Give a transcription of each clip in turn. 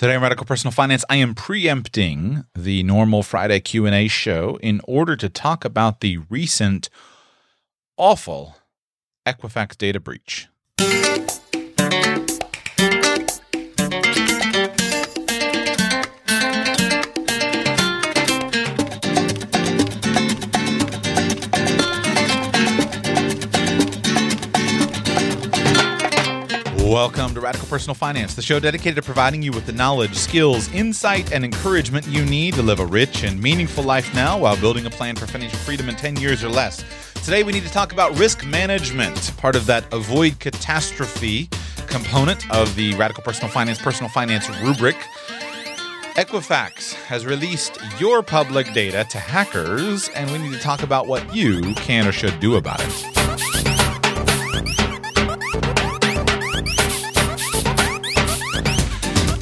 Today on Radical Personal Finance, I am preempting the normal Friday Q&A show in order to talk about the recent awful Equifax data breach. Welcome to Radical Personal Finance, the show dedicated to providing you with the knowledge, skills, insight, and encouragement you need to live a rich and meaningful life now while building a plan for financial freedom in 10 years or less. Today, we need to talk about risk management, part of that avoid catastrophe component of the Radical Personal Finance Personal Finance rubric. Equifax has released your public data to hackers, and we need to talk about what you can or should do about it.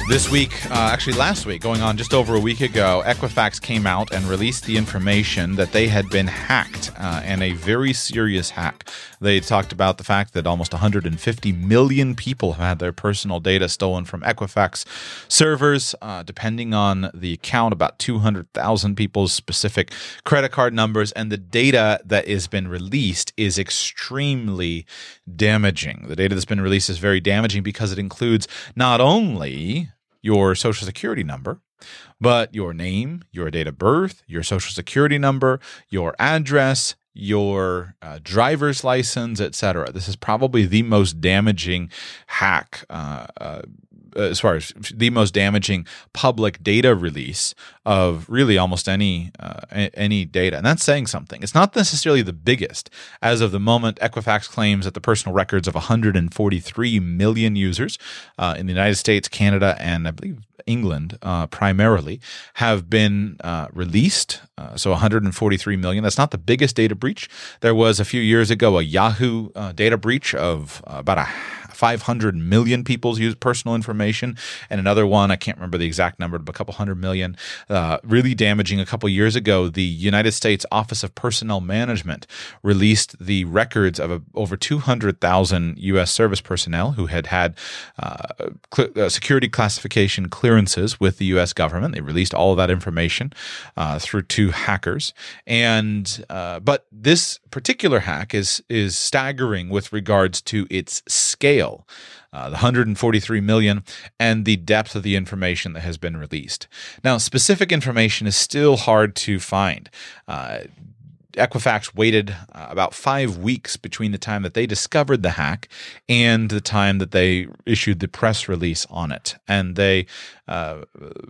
This week, uh, actually last week, going on just over a week ago, Equifax came out and released the information that they had been hacked uh, and a very serious hack. They talked about the fact that almost 150 million people have had their personal data stolen from Equifax servers. Uh, depending on the account, about 200,000 people's specific credit card numbers. And the data that has been released is extremely damaging. The data that's been released is very damaging because it includes not only your social security number, but your name, your date of birth, your social security number, your address, your uh, driver's license, etc. This is probably the most damaging hack uh, uh, as far as the most damaging public data release of really almost any uh, any data, and that's saying something. It's not necessarily the biggest. As of the moment, Equifax claims that the personal records of 143 million users uh, in the United States, Canada, and I believe England uh, primarily have been uh, released. Uh, so 143 million. That's not the biggest data breach. There was a few years ago a Yahoo uh, data breach of uh, about a 500 million people's use personal information, and another one I can't remember the exact number, but a couple hundred million, uh, really damaging. A couple years ago, the United States Office of Personnel Management released the records of a, over 200,000 U.S. service personnel who had had uh, cl- uh, security classification clearances with the U.S. government. They released all of that information uh, through two hackers, and uh, but this particular hack is is staggering with regards to its scale uh, the 143 million, and the depth of the information that has been released. Now, specific information is still hard to find. Uh, Equifax waited uh, about five weeks between the time that they discovered the hack and the time that they issued the press release on it. And they, uh,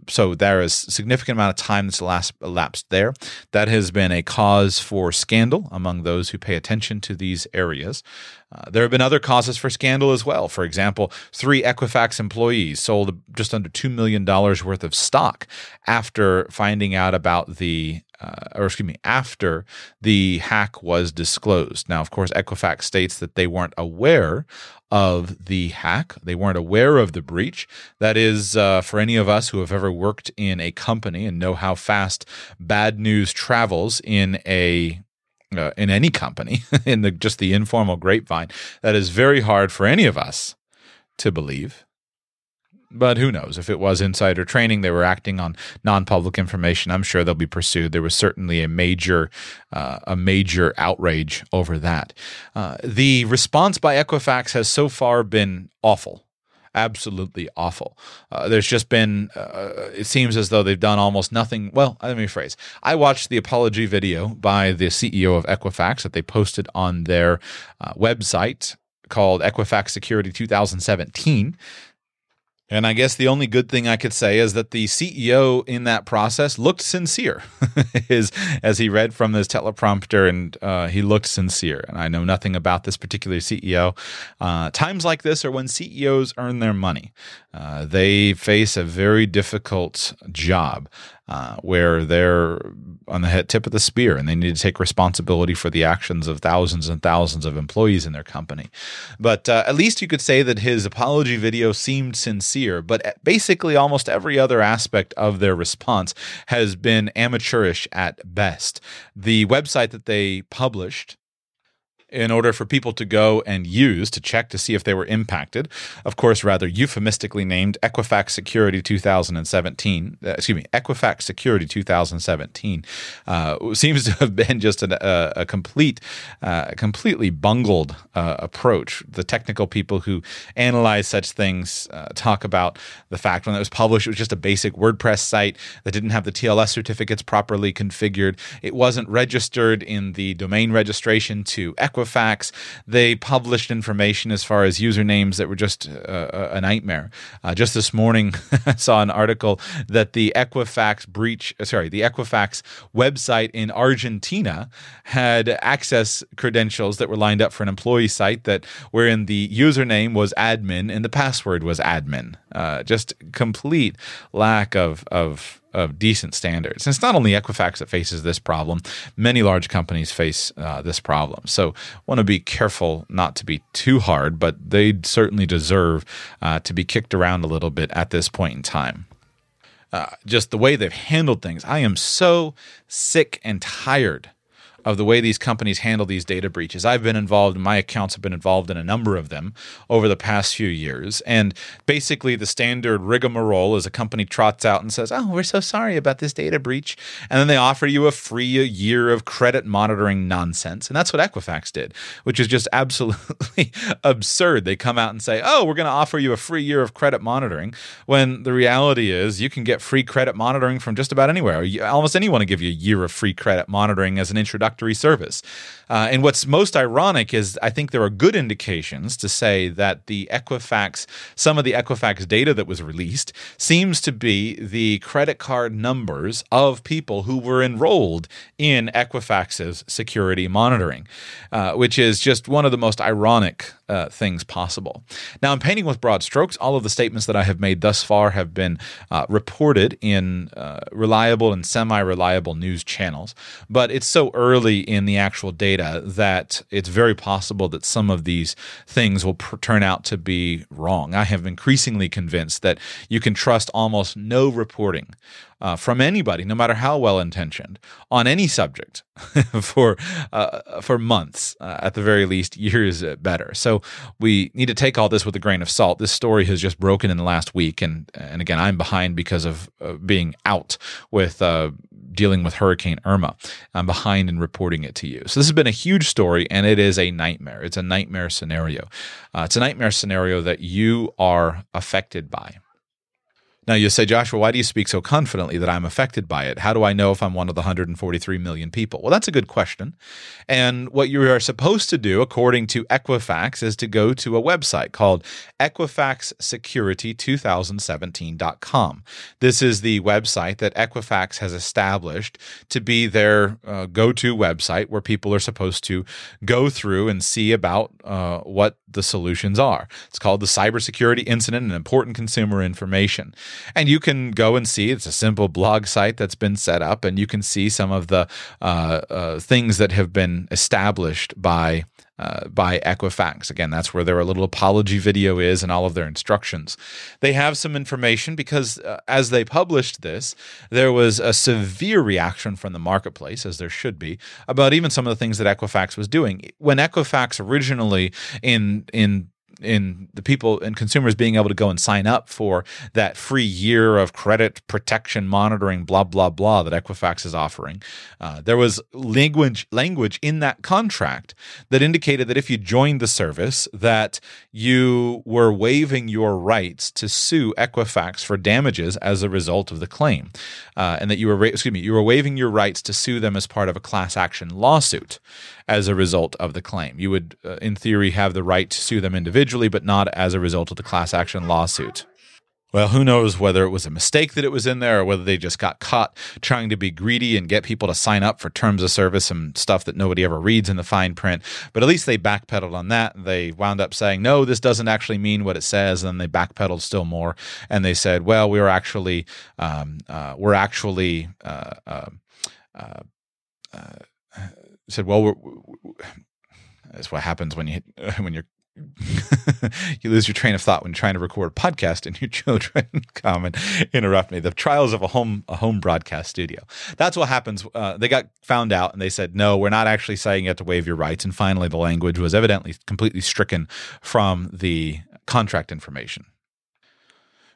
so there is a significant amount of time that's elapsed there. That has been a cause for scandal among those who pay attention to these areas. Uh, there have been other causes for scandal as well. For example, three Equifax employees sold just under $2 million worth of stock after finding out about the uh, or excuse me, after the hack was disclosed. Now, of course, Equifax states that they weren't aware of the hack. They weren't aware of the breach. That is, uh, for any of us who have ever worked in a company and know how fast bad news travels in a uh, in any company, in the just the informal grapevine, that is very hard for any of us to believe. But who knows? If it was insider trading, they were acting on non-public information. I'm sure they'll be pursued. There was certainly a major, uh, a major outrage over that. Uh, the response by Equifax has so far been awful absolutely awful. Uh, there's just been, uh, it seems as though they've done almost nothing. Well, let me phrase. I watched the apology video by the CEO of Equifax that they posted on their uh, website called Equifax Security 2017. And I guess the only good thing I could say is that the CEO in that process looked sincere, as, as he read from his teleprompter, and uh, he looked sincere. And I know nothing about this particular CEO. Uh, times like this are when CEOs earn their money. Uh, they face a very difficult job uh, where they're on the tip of the spear and they need to take responsibility for the actions of thousands and thousands of employees in their company. But uh, at least you could say that his apology video seemed sincere, but basically almost every other aspect of their response has been amateurish at best. The website that they published in order for people to go and use to check to see if they were impacted. Of course, rather euphemistically named Equifax Security 2017, uh, excuse me, Equifax Security 2017, uh, seems to have been just an, a, a, complete, uh, completely bungled uh, approach. The technical people who analyze such things uh, talk about the fact when it was published, it was just a basic WordPress site that didn't have the TLS certificates properly configured. It wasn't registered in the domain registration to Equifax. They published information as far as usernames that were just uh, a nightmare. Uh, just this morning, I saw an article that the Equifax breach, uh, sorry, the Equifax website in Argentina had access credentials that were lined up for an employee site that wherein the username was admin and the password was admin. Uh, just complete lack of of of decent standards. And it's not only Equifax that faces this problem; many large companies face uh, this problem. So, want to be careful not to be too hard, but they certainly deserve uh, to be kicked around a little bit at this point in time. Uh, just the way they've handled things, I am so sick and tired of the way these companies handle these data breaches. I've been involved, my accounts have been involved in a number of them over the past few years. And basically, the standard rigmarole is a company trots out and says, Oh, we're so sorry about this data breach. And then they offer you a free year of credit monitoring nonsense. And that's what Equifax did, which is just absolutely absurd. They come out and say, Oh, we're going to offer you a free year of credit monitoring. When the reality is, you can get free credit monitoring from just about anywhere. Almost anyone will give you a year of free credit monitoring as an introduction service. Uh, and what's most ironic is I think there are good indications to say that the Equifax, some of the Equifax data that was released seems to be the credit card numbers of people who were enrolled in Equifax's security monitoring, uh, which is just one of the most ironic uh, things possible. Now, I'm painting with broad strokes. All of the statements that I have made thus far have been uh, reported in uh, reliable and semi reliable news channels, but it's so early in the actual data that it's very possible that some of these things will pr- turn out to be wrong. I have increasingly convinced that you can trust almost no reporting uh, from anybody, no matter how well intentioned, on any subject for uh, for months, uh, at the very least, years better. So we need to take all this with a grain of salt. This story has just broken in the last week, and and again, I'm behind because of being out with uh, dealing with Hurricane Irma. I'm behind in reporting it to you. So this has been a huge story, and it is a nightmare. It's a nightmare scenario. Uh, it's a nightmare scenario that you are affected by. Now you say, Joshua, why do you speak so confidently that I'm affected by it? How do I know if I'm one of the 143 million people? Well, that's a good question. And what you are supposed to do, according to Equifax, is to go to a website called EquifaxSecurity2017.com. This is the website that Equifax has established to be their uh, go to website where people are supposed to go through and see about uh, what the solutions are. It's called the Cybersecurity Incident and Important Consumer Information. And you can go and see it's a simple blog site that's been set up, and you can see some of the uh, uh, things that have been established by. Uh, by Equifax. Again, that's where their little apology video is and all of their instructions. They have some information because uh, as they published this, there was a severe reaction from the marketplace, as there should be, about even some of the things that Equifax was doing. When Equifax originally in in in the people and consumers being able to go and sign up for that free year of credit protection monitoring, blah blah blah that Equifax is offering. Uh, there was language language in that contract that indicated that if you joined the service, that you were waiving your rights to sue Equifax for damages as a result of the claim, uh, and that you were excuse me you were waiving your rights to sue them as part of a class action lawsuit as a result of the claim. You would, uh, in theory, have the right to sue them individually, but not as a result of the class action lawsuit. Well, who knows whether it was a mistake that it was in there or whether they just got caught trying to be greedy and get people to sign up for terms of service and stuff that nobody ever reads in the fine print. But at least they backpedaled on that. They wound up saying, no, this doesn't actually mean what it says. And then they backpedaled still more. And they said, well, we were actually, um, uh, we're actually, uh, uh, uh, uh said, "Well, we're, we're, that's what happens when you when you're you lose your train of thought when trying to record a podcast and your children come and interrupt me. The trials of a home a home broadcast studio. That's what happens. Uh, they got found out and they said, no, we're not actually saying you have to waive your rights. And finally, the language was evidently completely stricken from the contract information.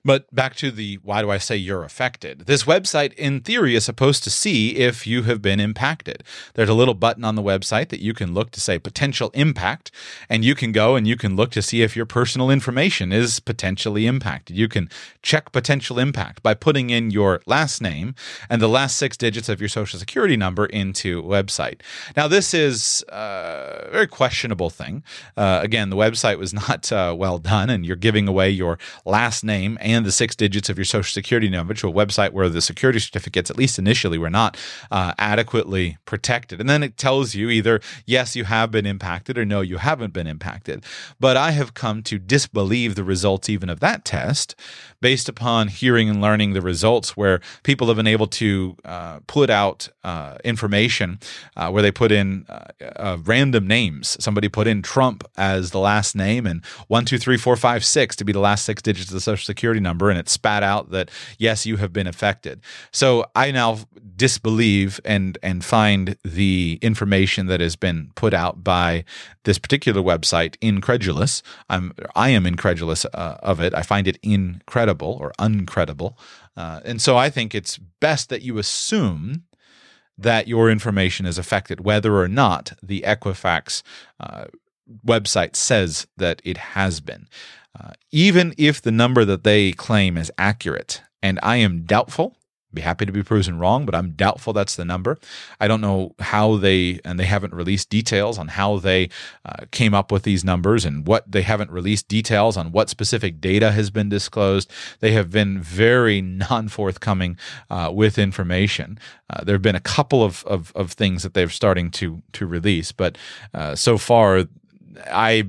But back to the why do I say you're affected? This website, in theory, is supposed to see if you have been impacted. There's a little button on the website that you can look to say potential impact, and you can go and you can look to see if your personal information is potentially impacted. You can check potential impact by putting in your last name and the last six digits of your social security number into website. Now, this is a very questionable thing. Uh, again, the website was not uh, well done, and you're giving away your last name and and the six digits of your social security number to a website where the security certificates, at least initially, were not uh, adequately protected. And then it tells you either, yes, you have been impacted or no, you haven't been impacted. But I have come to disbelieve the results even of that test based upon hearing and learning the results where people have been able to uh, put out uh, information uh, where they put in uh, uh, random names. Somebody put in Trump as the last name and one, two, three, four, five, six to be the last six digits of the social security number. And it spat out that, yes, you have been affected. So I now disbelieve and, and find the information that has been put out by this particular website incredulous. I'm, I am incredulous uh, of it. I find it incredible or uncredible. Uh, and so I think it's best that you assume that your information is affected, whether or not the Equifax uh, website says that it has been. Uh, even if the number that they claim is accurate, and I am doubtful be happy to be proven wrong, but I'm doubtful that's the number. I don't know how they, and they haven't released details on how they uh, came up with these numbers and what they haven't released details on what specific data has been disclosed. They have been very non forthcoming uh, with information. Uh, there have been a couple of, of, of, things that they're starting to, to release, but uh, so far, I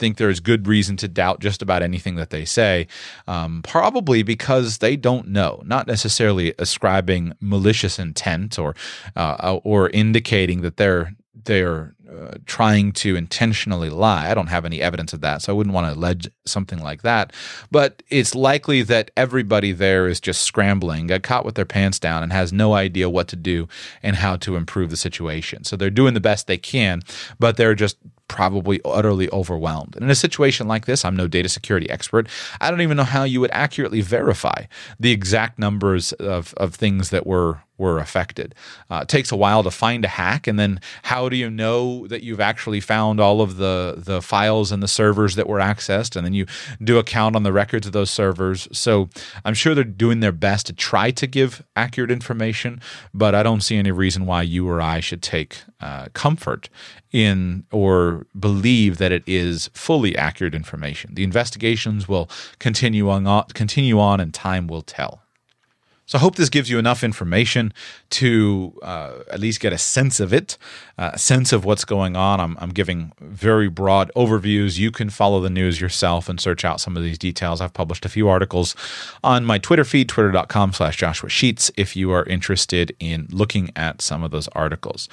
think there's good reason to doubt just about anything that they say, um, probably because they don't know, not necessarily ascribing malicious intent or uh, or indicating that they're they're uh, trying to intentionally lie. I don't have any evidence of that, so I wouldn't want to allege something like that. But it's likely that everybody there is just scrambling, got caught with their pants down, and has no idea what to do and how to improve the situation. So they're doing the best they can, but they're just probably utterly overwhelmed. And in a situation like this, I'm no data security expert. I don't even know how you would accurately verify the exact numbers of, of things that were were affected. Uh, it takes a while to find a hack, and then how do you know that you've actually found all of the the files and the servers that were accessed? And then you do a count on the records of those servers. So I'm sure they're doing their best to try to give accurate information, but I don't see any reason why you or I should take uh, comfort in or believe that it is fully accurate information. The investigations will continue on, continue on, and time will tell. So I hope this gives you enough information to uh, at least get a sense of it, uh, a sense of what's going on. I'm, I'm, giving very broad overviews. You can follow the news yourself and search out some of these details. I've published a few articles on my Twitter feed, twitter.com slash Joshua Sheets, if you are interested in looking at some of those articles.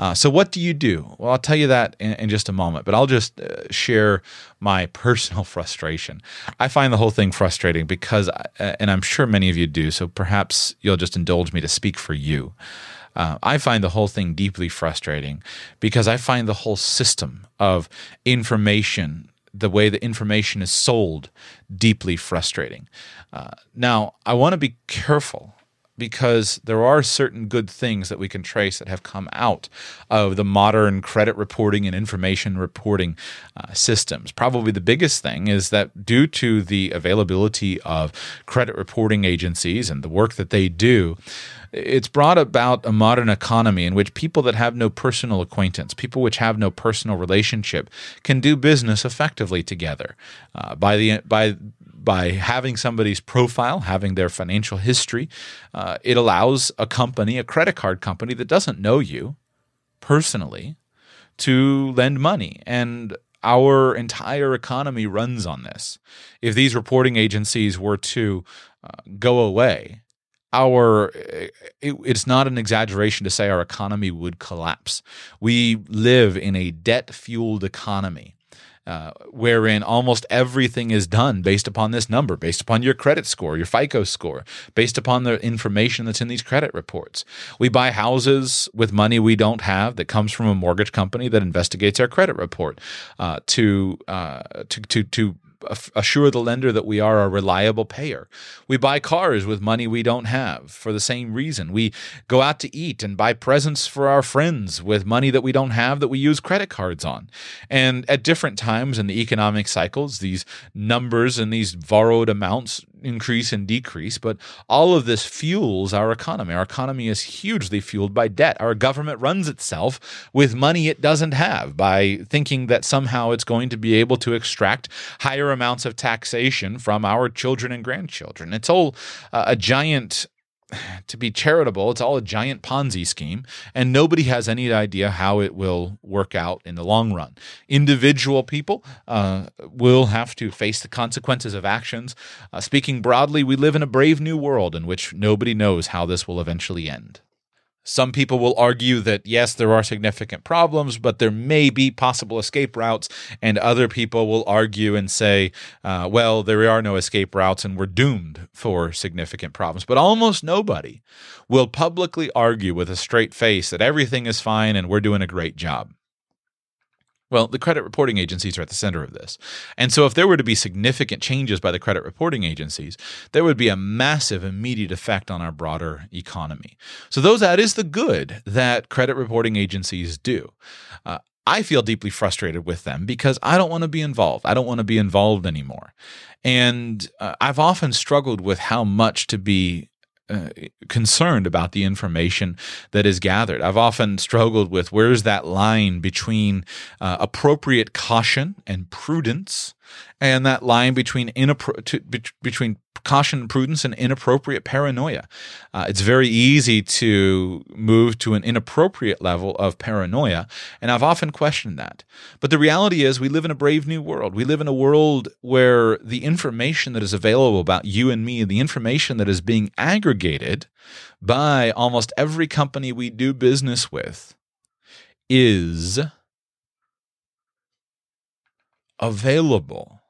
Uh, so what do you do? Well, I'll tell you that in, in just a moment, but I'll just uh, share my personal frustration. I find the whole thing frustrating because, uh, and I'm sure many of you do, so perhaps you'll just indulge me to speak for you. Uh, I find the whole thing deeply frustrating because I find the whole system of information, the way the information is sold, deeply frustrating. Uh, now, I want to be careful because there are certain good things that we can trace that have come out of the modern credit reporting and information reporting uh, systems. Probably the biggest thing is that due to the availability of credit reporting agencies and the work that they do, it's brought about a modern economy in which people that have no personal acquaintance, people which have no personal relationship, can do business effectively together. Uh, by the by by having somebody's profile, having their financial history, uh, it allows a company, a credit card company that doesn't know you personally, to lend money. And our entire economy runs on this. If these reporting agencies were to uh, go away, our it, it's not an exaggeration to say our economy would collapse. We live in a debt fueled economy uh, wherein almost everything is done based upon this number, based upon your credit score, your FICO score, based upon the information that's in these credit reports. We buy houses with money we don't have that comes from a mortgage company that investigates our credit report uh, to, uh, to to to assure the lender that we are a reliable payer. We buy cars with money we don't have for the same reason. We go out to eat and buy presents for our friends with money that we don't have that we use credit cards on. And at different times in the economic cycles, these numbers and these borrowed amounts increase and decrease, but all of this fuels our economy. Our economy is hugely fueled by debt. Our government runs itself with money it doesn't have by thinking that somehow it's going to be able to extract higher amounts of taxation from our children and grandchildren. It's all uh, a giant to be charitable, it's all a giant Ponzi scheme, and nobody has any idea how it will work out in the long run. Individual people uh, will have to face the consequences of actions. Uh, speaking broadly, we live in a brave new world in which nobody knows how this will eventually end. Some people will argue that yes, there are significant problems, but there may be possible escape routes. And other people will argue and say, uh, well, there are no escape routes and we're doomed for significant problems. But almost nobody will publicly argue with a straight face that everything is fine and we're doing a great job. Well, the credit reporting agencies are at the center of this. And so, if there were to be significant changes by the credit reporting agencies, there would be a massive immediate effect on our broader economy. So, those that is the good that credit reporting agencies do. Uh, I feel deeply frustrated with them because I don't want to be involved. I don't want to be involved anymore. And uh, I've often struggled with how much to be uh, concerned about the information that is gathered. I've often struggled with where's that line between uh, appropriate caution and prudence and that line between inappro- to, be- between caution and prudence and inappropriate paranoia. Uh, it's very easy to move to an inappropriate level of paranoia, and I've often questioned that. But the reality is, we live in a brave new world. We live in a world where the information that is available about you and me, the information that is being aggregated by almost every company we do business with, is available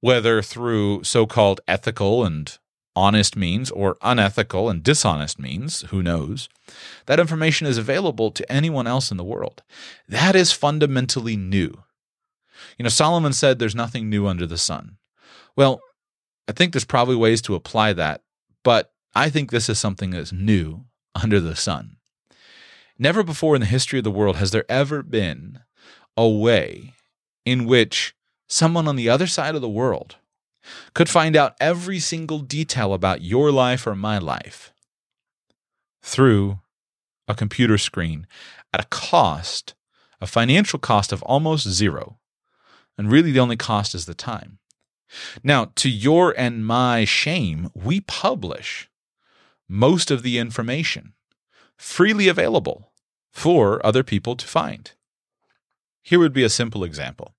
whether through so called ethical and honest means or unethical and dishonest means, who knows, that information is available to anyone else in the world. That is fundamentally new. You know, Solomon said there's nothing new under the sun. Well, I think there's probably ways to apply that, but I think this is something that's new under the sun. Never before in the history of the world has there ever been a way in which someone on the other side of the world could find out every single detail about your life or my life through a computer screen at a cost, a financial cost of almost zero. And really, the only cost is the time. Now, to your and my shame, we publish most of the information freely available for other people to find. Here would be a simple example.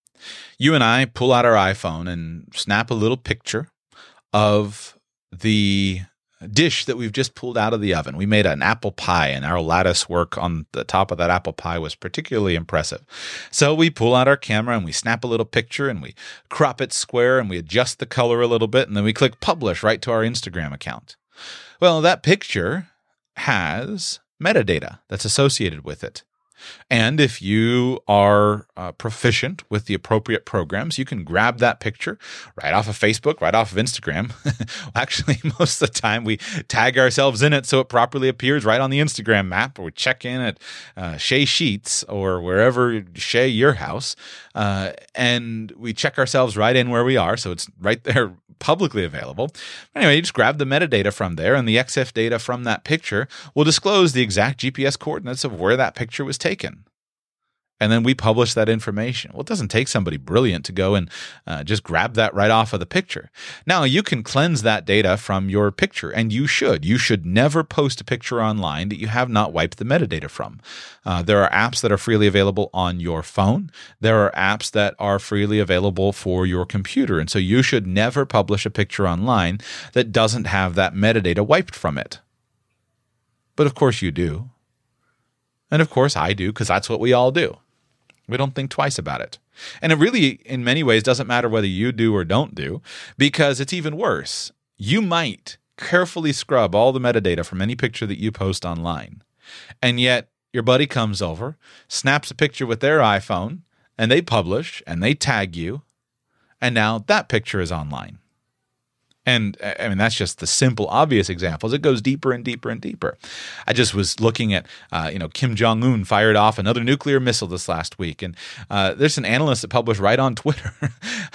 You and I pull out our iPhone and snap a little picture of the dish that we've just pulled out of the oven. We made an apple pie, and our lattice work on the top of that apple pie was particularly impressive. So we pull out our camera and we snap a little picture and we crop it square and we adjust the color a little bit, and then we click publish right to our Instagram account. Well, that picture has metadata that's associated with it. And if you are uh, proficient with the appropriate programs, you can grab that picture right off of Facebook, right off of Instagram. Actually, most of the time we tag ourselves in it so it properly appears right on the Instagram map, or we check in at uh, Chez Sheets or wherever chez your house, uh, and we check ourselves right in where we are, so it's right there publicly available. Anyway, you just grab the metadata from there, and the EXIF data from that picture will disclose the exact GPS coordinates of where that picture was taken and then we publish that information. Well, it doesn't take somebody brilliant to go and uh, just grab that right off of the picture. Now, you can cleanse that data from your picture, and you should. You should never post a picture online that you have not wiped the metadata from. Uh, there are apps that are freely available on your phone, there are apps that are freely available for your computer. And so you should never publish a picture online that doesn't have that metadata wiped from it. But of course, you do. And of course, I do, because that's what we all do. We don't think twice about it. And it really, in many ways, doesn't matter whether you do or don't do, because it's even worse. You might carefully scrub all the metadata from any picture that you post online. And yet, your buddy comes over, snaps a picture with their iPhone, and they publish and they tag you. And now that picture is online. And I mean, that's just the simple, obvious examples. It goes deeper and deeper and deeper. I just was looking at, uh, you know, Kim Jong Un fired off another nuclear missile this last week, and uh, there's an analyst that published right on Twitter,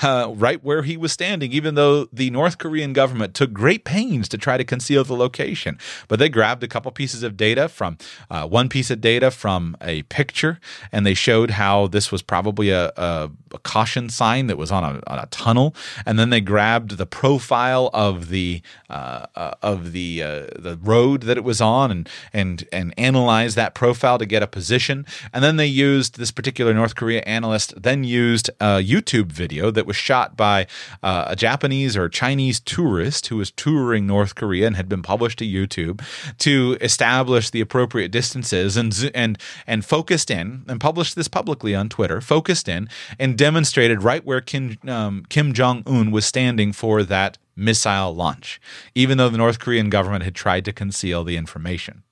uh, right where he was standing, even though the North Korean government took great pains to try to conceal the location. But they grabbed a couple pieces of data from uh, one piece of data from a picture, and they showed how this was probably a, a, a caution sign that was on a, on a tunnel, and then they grabbed the profile of the uh, uh, of the uh, the road that it was on and and and analyze that profile to get a position. And then they used this particular North Korea analyst then used a YouTube video that was shot by uh, a Japanese or Chinese tourist who was touring North Korea and had been published to YouTube to establish the appropriate distances and and and focused in and published this publicly on Twitter. Focused in and demonstrated right where Kim um, Kim Jong Un was standing for that missile launch, even though the North Korean government had tried to conceal the information.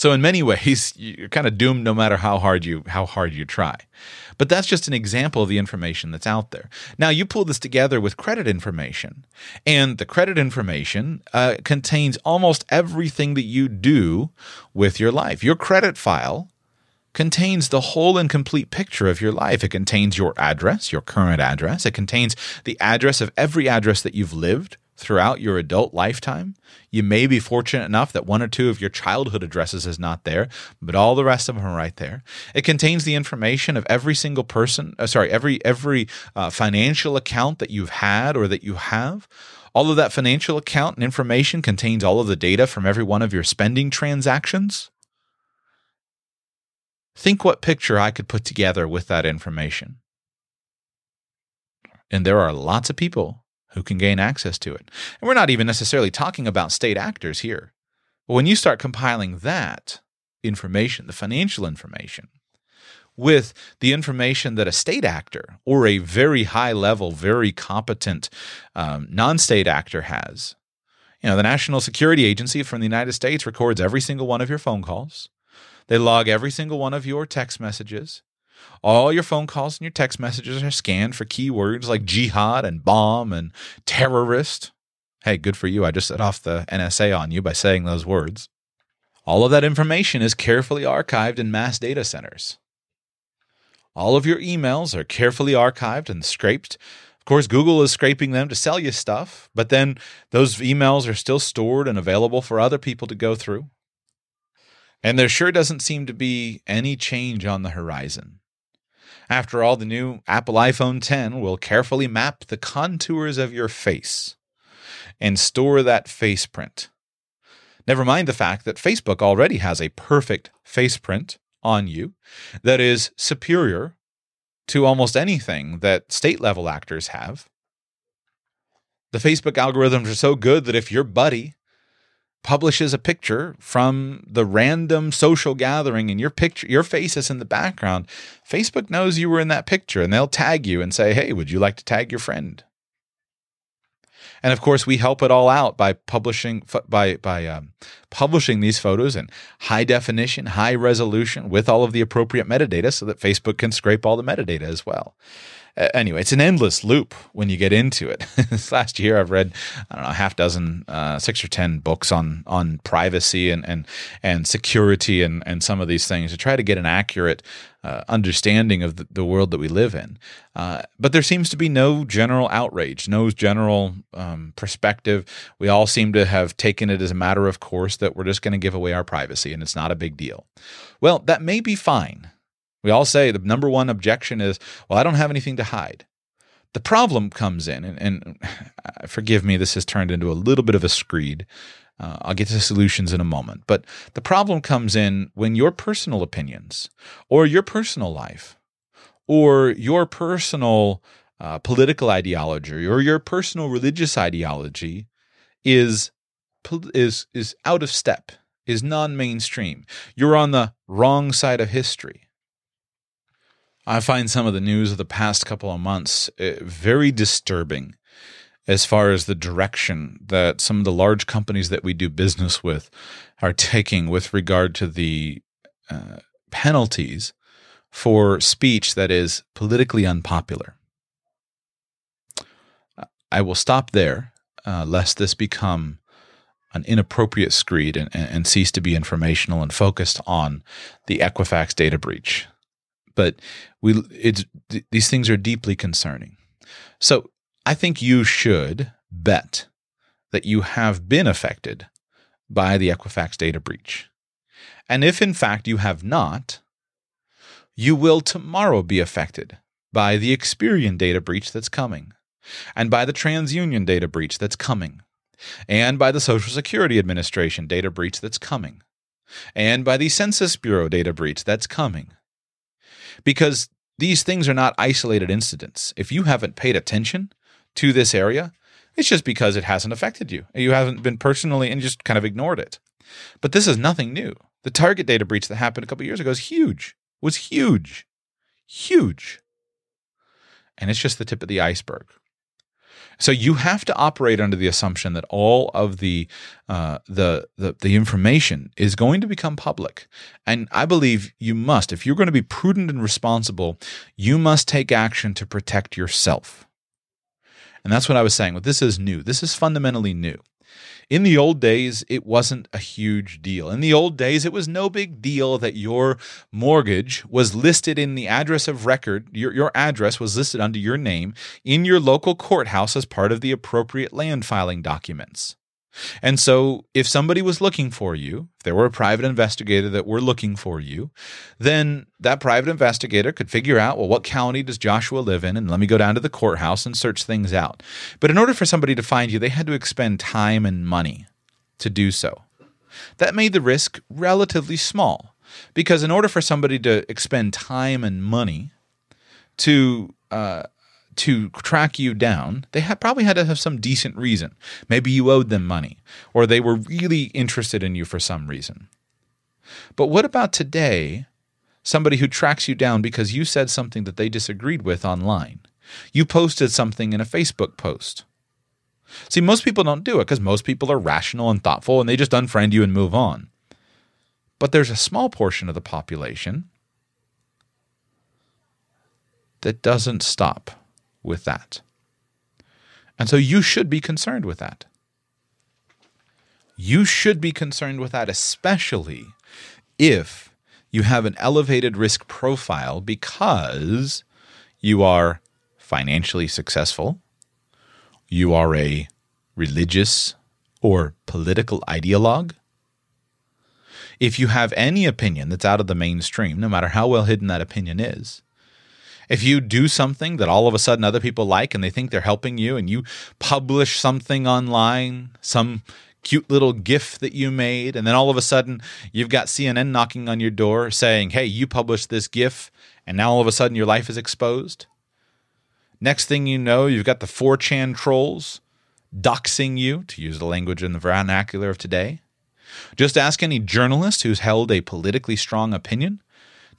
So in many ways, you're kind of doomed no matter how hard you how hard you try. But that's just an example of the information that's out there. Now you pull this together with credit information, and the credit information uh, contains almost everything that you do with your life. Your credit file contains the whole and complete picture of your life. It contains your address, your current address. It contains the address of every address that you've lived throughout your adult lifetime. You may be fortunate enough that one or two of your childhood addresses is not there, but all the rest of them are right there. It contains the information of every single person, uh, sorry, every every uh, financial account that you've had or that you have. All of that financial account and information contains all of the data from every one of your spending transactions. Think what picture I could put together with that information. And there are lots of people who can gain access to it. And we're not even necessarily talking about state actors here. But when you start compiling that information, the financial information, with the information that a state actor or a very high level, very competent um, non state actor has. You know, the National Security Agency from the United States records every single one of your phone calls. They log every single one of your text messages. All your phone calls and your text messages are scanned for keywords like jihad and bomb and terrorist. Hey, good for you. I just set off the NSA on you by saying those words. All of that information is carefully archived in mass data centers. All of your emails are carefully archived and scraped. Of course, Google is scraping them to sell you stuff, but then those emails are still stored and available for other people to go through. And there sure doesn't seem to be any change on the horizon. After all, the new Apple iPhone 10 will carefully map the contours of your face and store that face print. Never mind the fact that Facebook already has a perfect face print on you that is superior to almost anything that state level actors have. The Facebook algorithms are so good that if your buddy publishes a picture from the random social gathering and your picture your face is in the background facebook knows you were in that picture and they'll tag you and say hey would you like to tag your friend? And of course we help it all out by publishing by by um, publishing these photos in high definition high resolution with all of the appropriate metadata so that facebook can scrape all the metadata as well uh, anyway, it's an endless loop when you get into it. this last year, I've read I don't know a half dozen, uh, six or ten books on on privacy and and and security and and some of these things to try to get an accurate uh, understanding of the, the, world that we live in. Uh, but there seems to be no general outrage, no general um, perspective. We all seem to have taken it as a matter of course that we're just going to give away our privacy and it's not a big deal. Well, that may be fine we all say the number one objection is, well, I don't have anything to hide. The problem comes in, and, and forgive me, this has turned into a little bit of a screed. Uh, I'll get to solutions in a moment. But the problem comes in when your personal opinions or your personal life or your personal uh, political ideology or your personal religious ideology is is is out of step, is non-mainstream. You're on the wrong side of history. I find some of the news of the past couple of months uh, very disturbing as far as the direction that some of the large companies that we do business with are taking with regard to the uh, penalties for speech that is politically unpopular. I will stop there, uh, lest this become an inappropriate screed and, and, cease to be informational and focused on the Equifax data breach. But we, it's, these things are deeply concerning. So I think you should bet that you have been affected by the Equifax data breach. And if in fact you have not, you will tomorrow be affected by the Experian data breach that's coming, and by the TransUnion data breach that's coming, and by the Social Security Administration data breach that's coming, and by the Census Bureau data breach that's coming. Because these things are not isolated incidents. If you haven't paid attention to this area, it's just because it hasn't affected you. You haven't been personally and just kind of ignored it. But this is nothing new. The Target data breach that happened a couple years ago is huge. Was huge. Huge. And it's just the tip of the iceberg. So you have to operate under the assumption that all of the, uh, the the the information is going to become public, and I believe you must. If you're going to be prudent and responsible, you must take action to protect yourself. And that's what I was saying. Well, this is new. This is fundamentally new. In the old days, it wasn't a huge deal. In the old days, it was no big deal that your mortgage was listed in the address of record. Your, your address was listed under your name in your local courthouse as part of the appropriate land filing documents. And so, if somebody was looking for you, if there were a private investigator that were looking for you, then that private investigator could figure out, well, what county does Joshua live in? And let me go down to the courthouse and search things out. But in order for somebody to find you, they had to expend time and money to do so. That made the risk relatively small because, in order for somebody to expend time and money to uh, to track you down, they had probably had to have some decent reason. Maybe you owed them money, or they were really interested in you for some reason. But what about today? Somebody who tracks you down because you said something that they disagreed with online. You posted something in a Facebook post. See, most people don't do it because most people are rational and thoughtful and they just unfriend you and move on. But there's a small portion of the population that doesn't stop with that. And so you should be concerned with that. You should be concerned with that, especially if you have an elevated risk profile because you are financially successful, you are a religious or political ideologue. If you have any opinion that's out of the mainstream, no matter how well hidden that opinion is, if you do something that all of a sudden other people like and they think they're helping you and you publish something online, some cute little gif that you made and then all of a sudden you've got CNN knocking on your door saying, "Hey, you published this gif and now all of a sudden your life is exposed." Next thing you know, you've got the 4chan trolls doxing you, to use the language in the vernacular of today. Just ask any journalist who's held a politically strong opinion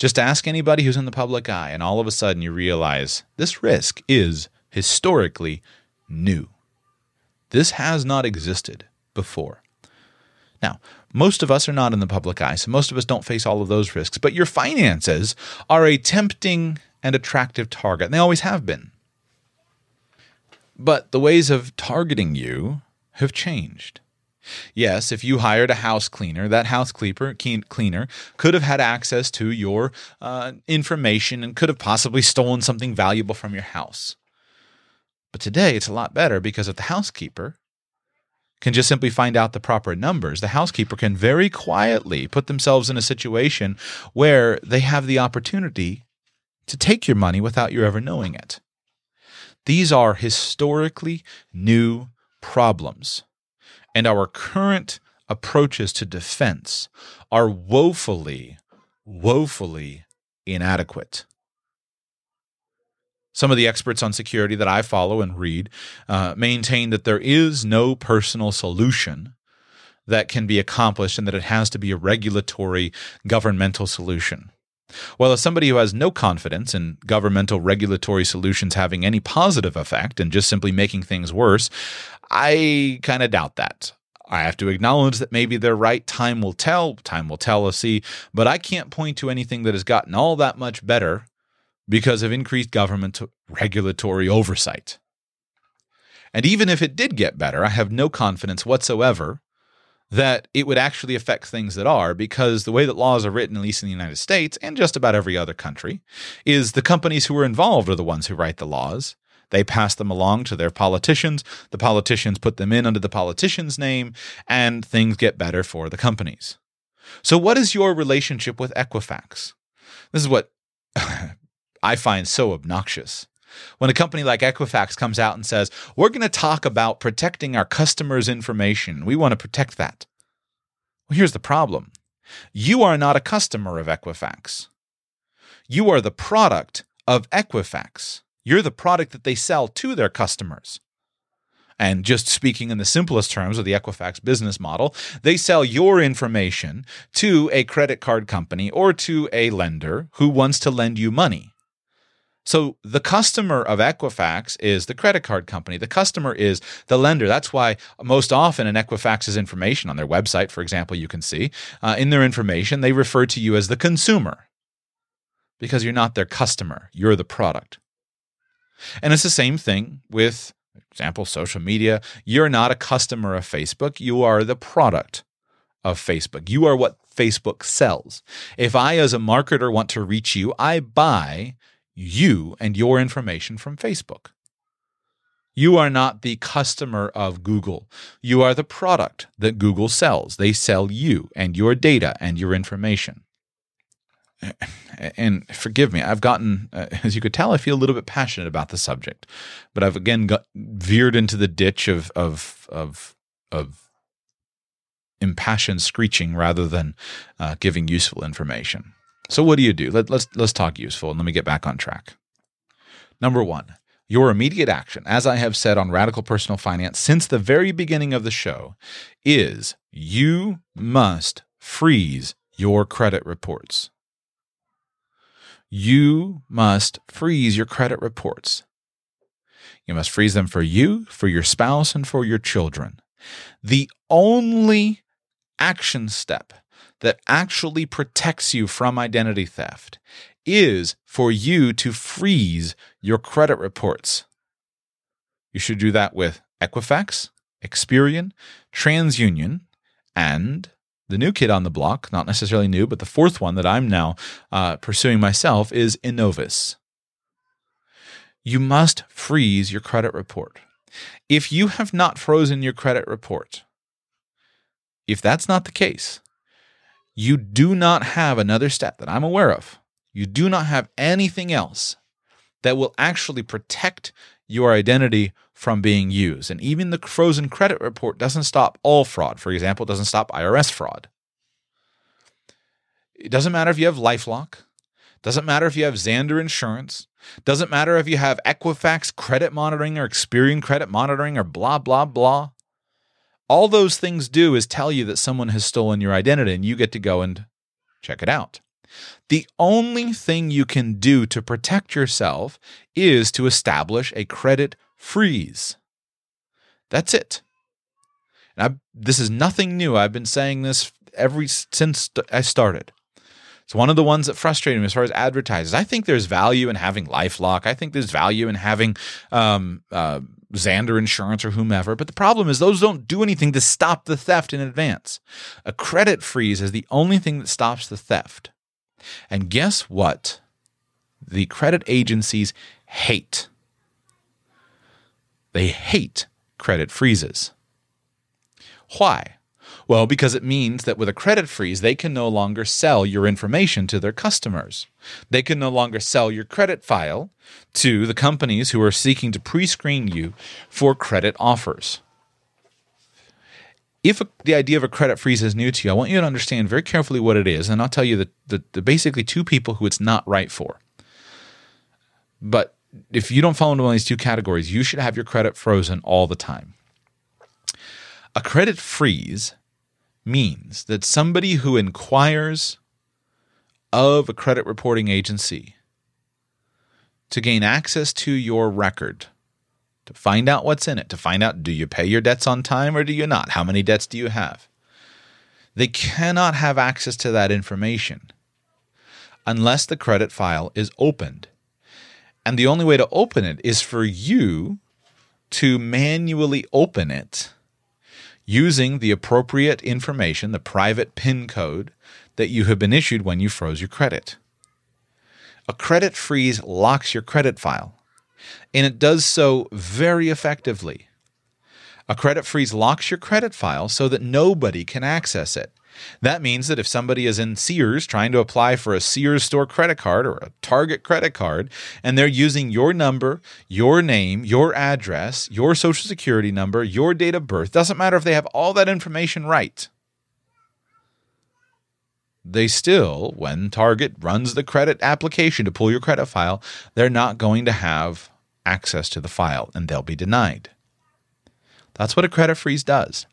just ask anybody who's in the public eye, and all of a sudden you realize this risk is historically new. This has not existed before. Now, most of us are not in the public eye, so most of us don't face all of those risks, but your finances are a tempting and attractive target, and they always have been. But the ways of targeting you have changed. Yes, if you hired a house cleaner, that house cleaner, cleaner could have had access to your uh, information and could have possibly stolen something valuable from your house. But today it's a lot better because if the housekeeper can just simply find out the proper numbers, the housekeeper can very quietly put themselves in a situation where they have the opportunity to take your money without you ever knowing it. These are historically new problems and our current approaches to defense are woefully, woefully inadequate. Some of the experts on security that I follow and read uh, maintain that there is no personal solution that can be accomplished and that it has to be a regulatory governmental solution. Well, as somebody who has no confidence in governmental regulatory solutions having any positive effect and just simply making things worse, I kind of doubt that. I have to acknowledge that maybe they're right. Time will tell. Time will tell us. See, but I can't point to anything that has gotten all that much better because of increased government regulatory oversight. And even if it did get better, I have no confidence whatsoever that it would actually affect things that are, because the way that laws are written, at least in the United States and just about every other country, is the companies who are involved are the ones who write the laws. They pass them along to their politicians. The politicians put them in under the politician's name, and things get better for the companies. So, what is your relationship with Equifax? This is what I find so obnoxious. When a company like Equifax comes out and says, We're going to talk about protecting our customers' information, we want to protect that. Well, here's the problem you are not a customer of Equifax, you are the product of Equifax. You're the product that they sell to their customers. And just speaking in the simplest terms of the Equifax business model, they sell your information to a credit card company or to a lender who wants to lend you money. So the customer of Equifax is the credit card company. The customer is the lender. That's why most often in Equifax's information on their website, for example, you can see uh, in their information, they refer to you as the consumer because you're not their customer. You're the product. And it's the same thing with, for example, social media. You're not a customer of Facebook. You are the product of Facebook. You are what Facebook sells. If I, as a marketer, want to reach you, I buy you and your information from Facebook. You are not the customer of Google. You are the product that Google sells. They sell you and your data and your information. And forgive me, I've gotten, uh, as you could tell, I feel a little bit passionate about the subject, but I've again got veered into the ditch of of of of impassioned screeching rather than uh, giving useful information. So what do you do? Let, let's let's talk useful and let me get back on track. Number one, your immediate action, as I have said on Radical Personal Finance since the very beginning of the show, is you must freeze your credit reports. You must freeze your credit reports. You must freeze them for you, for your spouse, and for your children. The only action step that actually protects you from identity theft is for you to freeze your credit reports. You should do that with Equifax, Experian, TransUnion, and the new kid on the block, not necessarily new, but the fourth one that I'm now uh, pursuing myself is Innovis. You must freeze your credit report. If you have not frozen your credit report, if that's not the case, you do not have another step that I'm aware of. You do not have anything else that will actually protect your identity from being used. And even the frozen credit report doesn't stop all fraud. For example, it doesn't stop IRS fraud. It doesn't matter if you have Lifelock. Doesn't matter if you have Zander Insurance. Doesn't matter if you have Equifax credit monitoring or Experian credit monitoring or blah, blah, blah. All those things do is tell you that someone has stolen your identity and you get to go and check it out. The only thing you can do to protect yourself is to establish a credit freeze. That's it. And I, this is nothing new. I've been saying this every since I started. It's one of the ones that frustrated me as far as advertisers. I think there's value in having LifeLock. I think there's value in having um, uh, Zander Insurance or whomever. But the problem is those don't do anything to stop the theft in advance. A credit freeze is the only thing that stops the theft. And guess what? The credit agencies hate. They hate credit freezes. Why? Well, because it means that with a credit freeze, they can no longer sell your information to their customers. They can no longer sell your credit file to the companies who are seeking to pre screen you for credit offers. If the idea of a credit freeze is new to you, I want you to understand very carefully what it is, and I'll tell you the, the, the basically two people who it's not right for. But if you don't fall into one of these two categories, you should have your credit frozen all the time. A credit freeze means that somebody who inquires of a credit reporting agency to gain access to your record, to find out what's in it, to find out do you pay your debts on time or do you not? How many debts do you have? They cannot have access to that information unless the credit file is opened. And the only way to open it is for you to manually open it using the appropriate information, the private PIN code that you have been issued when you froze your credit. A credit freeze locks your credit file, and it does so very effectively. A credit freeze locks your credit file so that nobody can access it. That means that if somebody is in Sears trying to apply for a Sears store credit card or a Target credit card, and they're using your number, your name, your address, your social security number, your date of birth, doesn't matter if they have all that information right. They still, when Target runs the credit application to pull your credit file, they're not going to have access to the file and they'll be denied. That's what a credit freeze does.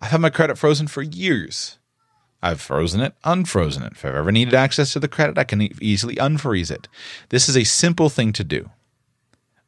I've had my credit frozen for years. I've frozen it, unfrozen it. If I've ever needed access to the credit, I can easily unfreeze it. This is a simple thing to do.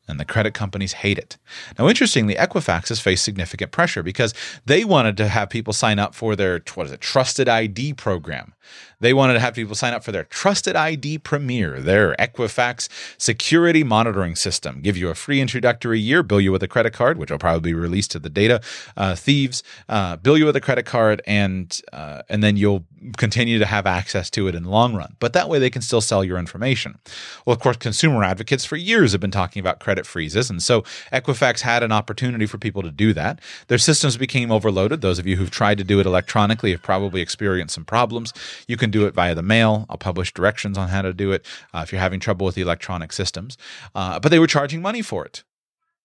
And the credit companies hate it. Now, interestingly, Equifax has faced significant pressure because they wanted to have people sign up for their what is it, Trusted ID program. They wanted to have people sign up for their Trusted ID Premier, their Equifax security monitoring system. Give you a free introductory year, bill you with a credit card, which will probably be released to the data uh, thieves, uh, bill you with a credit card, and uh, and then you'll continue to have access to it in the long run. But that way they can still sell your information. Well, of course, consumer advocates for years have been talking about credit freezes. And so Equifax had an opportunity for people to do that. Their systems became overloaded. Those of you who've tried to do it electronically have probably experienced some problems. You can do it via the mail. I'll publish directions on how to do it uh, if you're having trouble with the electronic systems. Uh, but they were charging money for it.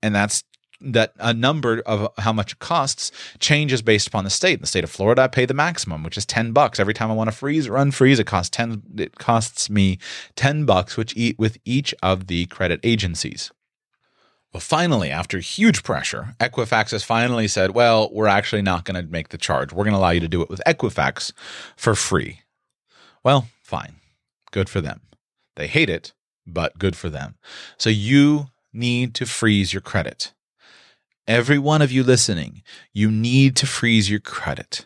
And that's that a number of how much it costs changes based upon the state. In the state of Florida, I pay the maximum, which is ten bucks every time I want to freeze or unfreeze. It costs ten. It costs me ten bucks, which eat with each of the credit agencies. Well, finally, after huge pressure, Equifax has finally said, "Well, we're actually not going to make the charge. We're going to allow you to do it with Equifax for free." Well, fine. Good for them. They hate it, but good for them. So you need to freeze your credit. Every one of you listening, you need to freeze your credit.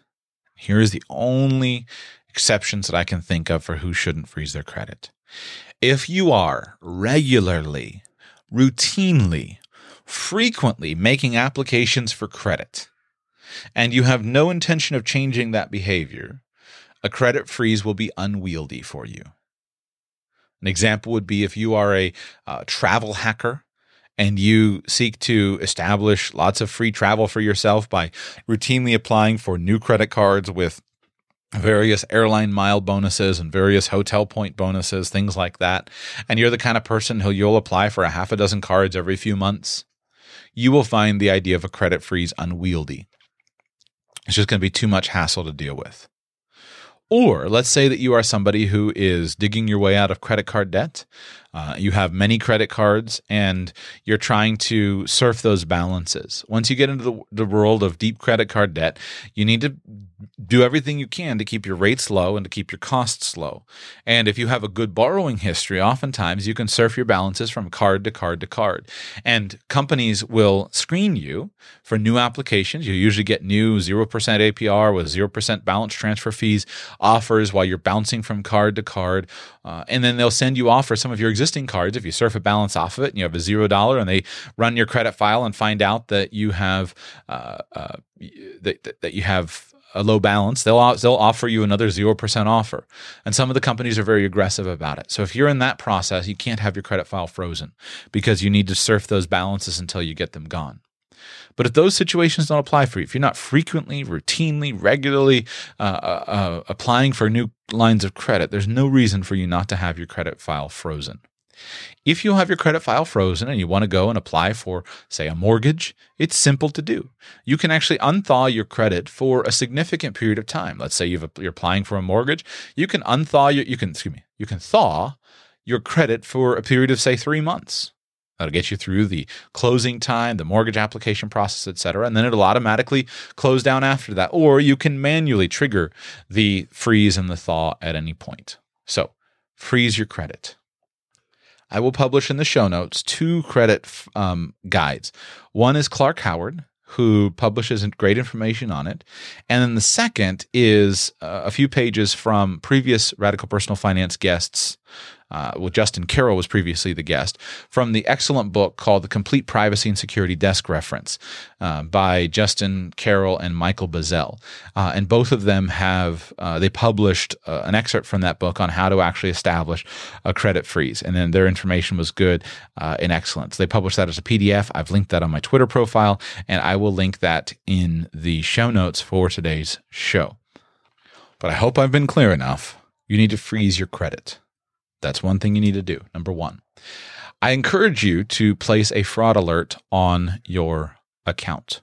Here is the only exceptions that I can think of for who shouldn't freeze their credit. If you are regularly, routinely, frequently making applications for credit, and you have no intention of changing that behavior, a credit freeze will be unwieldy for you. An example would be if you are a uh, travel hacker and you seek to establish lots of free travel for yourself by routinely applying for new credit cards with various airline mile bonuses and various hotel point bonuses, things like that, and you're the kind of person who you'll apply for a half a dozen cards every few months, you will find the idea of a credit freeze unwieldy. It's just going to be too much hassle to deal with. Or let's say that you are somebody who is digging your way out of credit card debt. Uh, you have many credit cards and you're trying to surf those balances. Once you get into the, the world of deep credit card debt, you need to do everything you can to keep your rates low and to keep your costs low. And if you have a good borrowing history, oftentimes you can surf your balances from card to card to card. And companies will screen you for new applications. You usually get new 0% APR with 0% balance transfer fees offers while you're bouncing from card to card. Uh, and then they'll send you off for some of your existing cards if you surf a balance off of it and you have a zero dollar and they run your credit file and find out that you have uh, uh, that, that you have a low balance, they'll they'll offer you another zero percent offer. And some of the companies are very aggressive about it. So if you're in that process, you can't have your credit file frozen because you need to surf those balances until you get them gone. But if those situations don't apply for you, if you're not frequently, routinely, regularly uh, uh, uh applying for new lines of credit, there's no reason for you not to have your credit file frozen. If you have your credit file frozen and you want to go and apply for, say, a mortgage, it's simple to do. You can actually unthaw your credit for a significant period of time. Let's say you are applying for a mortgage, you can unthaw your, you can excuse me, you can thaw your credit for a period of say three months. That'll get you through the closing time, the mortgage application process, et cetera. And then it'll automatically close down after that. Or you can manually trigger the freeze and the thaw at any point. So freeze your credit. I will publish in the show notes two credit um, guides. One is Clark Howard, who publishes great information on it. And then the second is uh, a few pages from previous Radical Personal Finance guests uh, well, Justin Carroll was previously the guest, from the excellent book called The Complete Privacy and Security Desk Reference uh, by Justin Carroll and Michael Bazzell. Uh, and both of them have, uh, they published uh, an excerpt from that book on how to actually establish a credit freeze. And then their information was good uh, and excellent. So they published that as a PDF. I've linked that on my Twitter profile, and I will link that in the show notes for today's show. But I hope I've been clear enough. You need to freeze your credit. That's one thing you need to do. Number one, I encourage you to place a fraud alert on your account.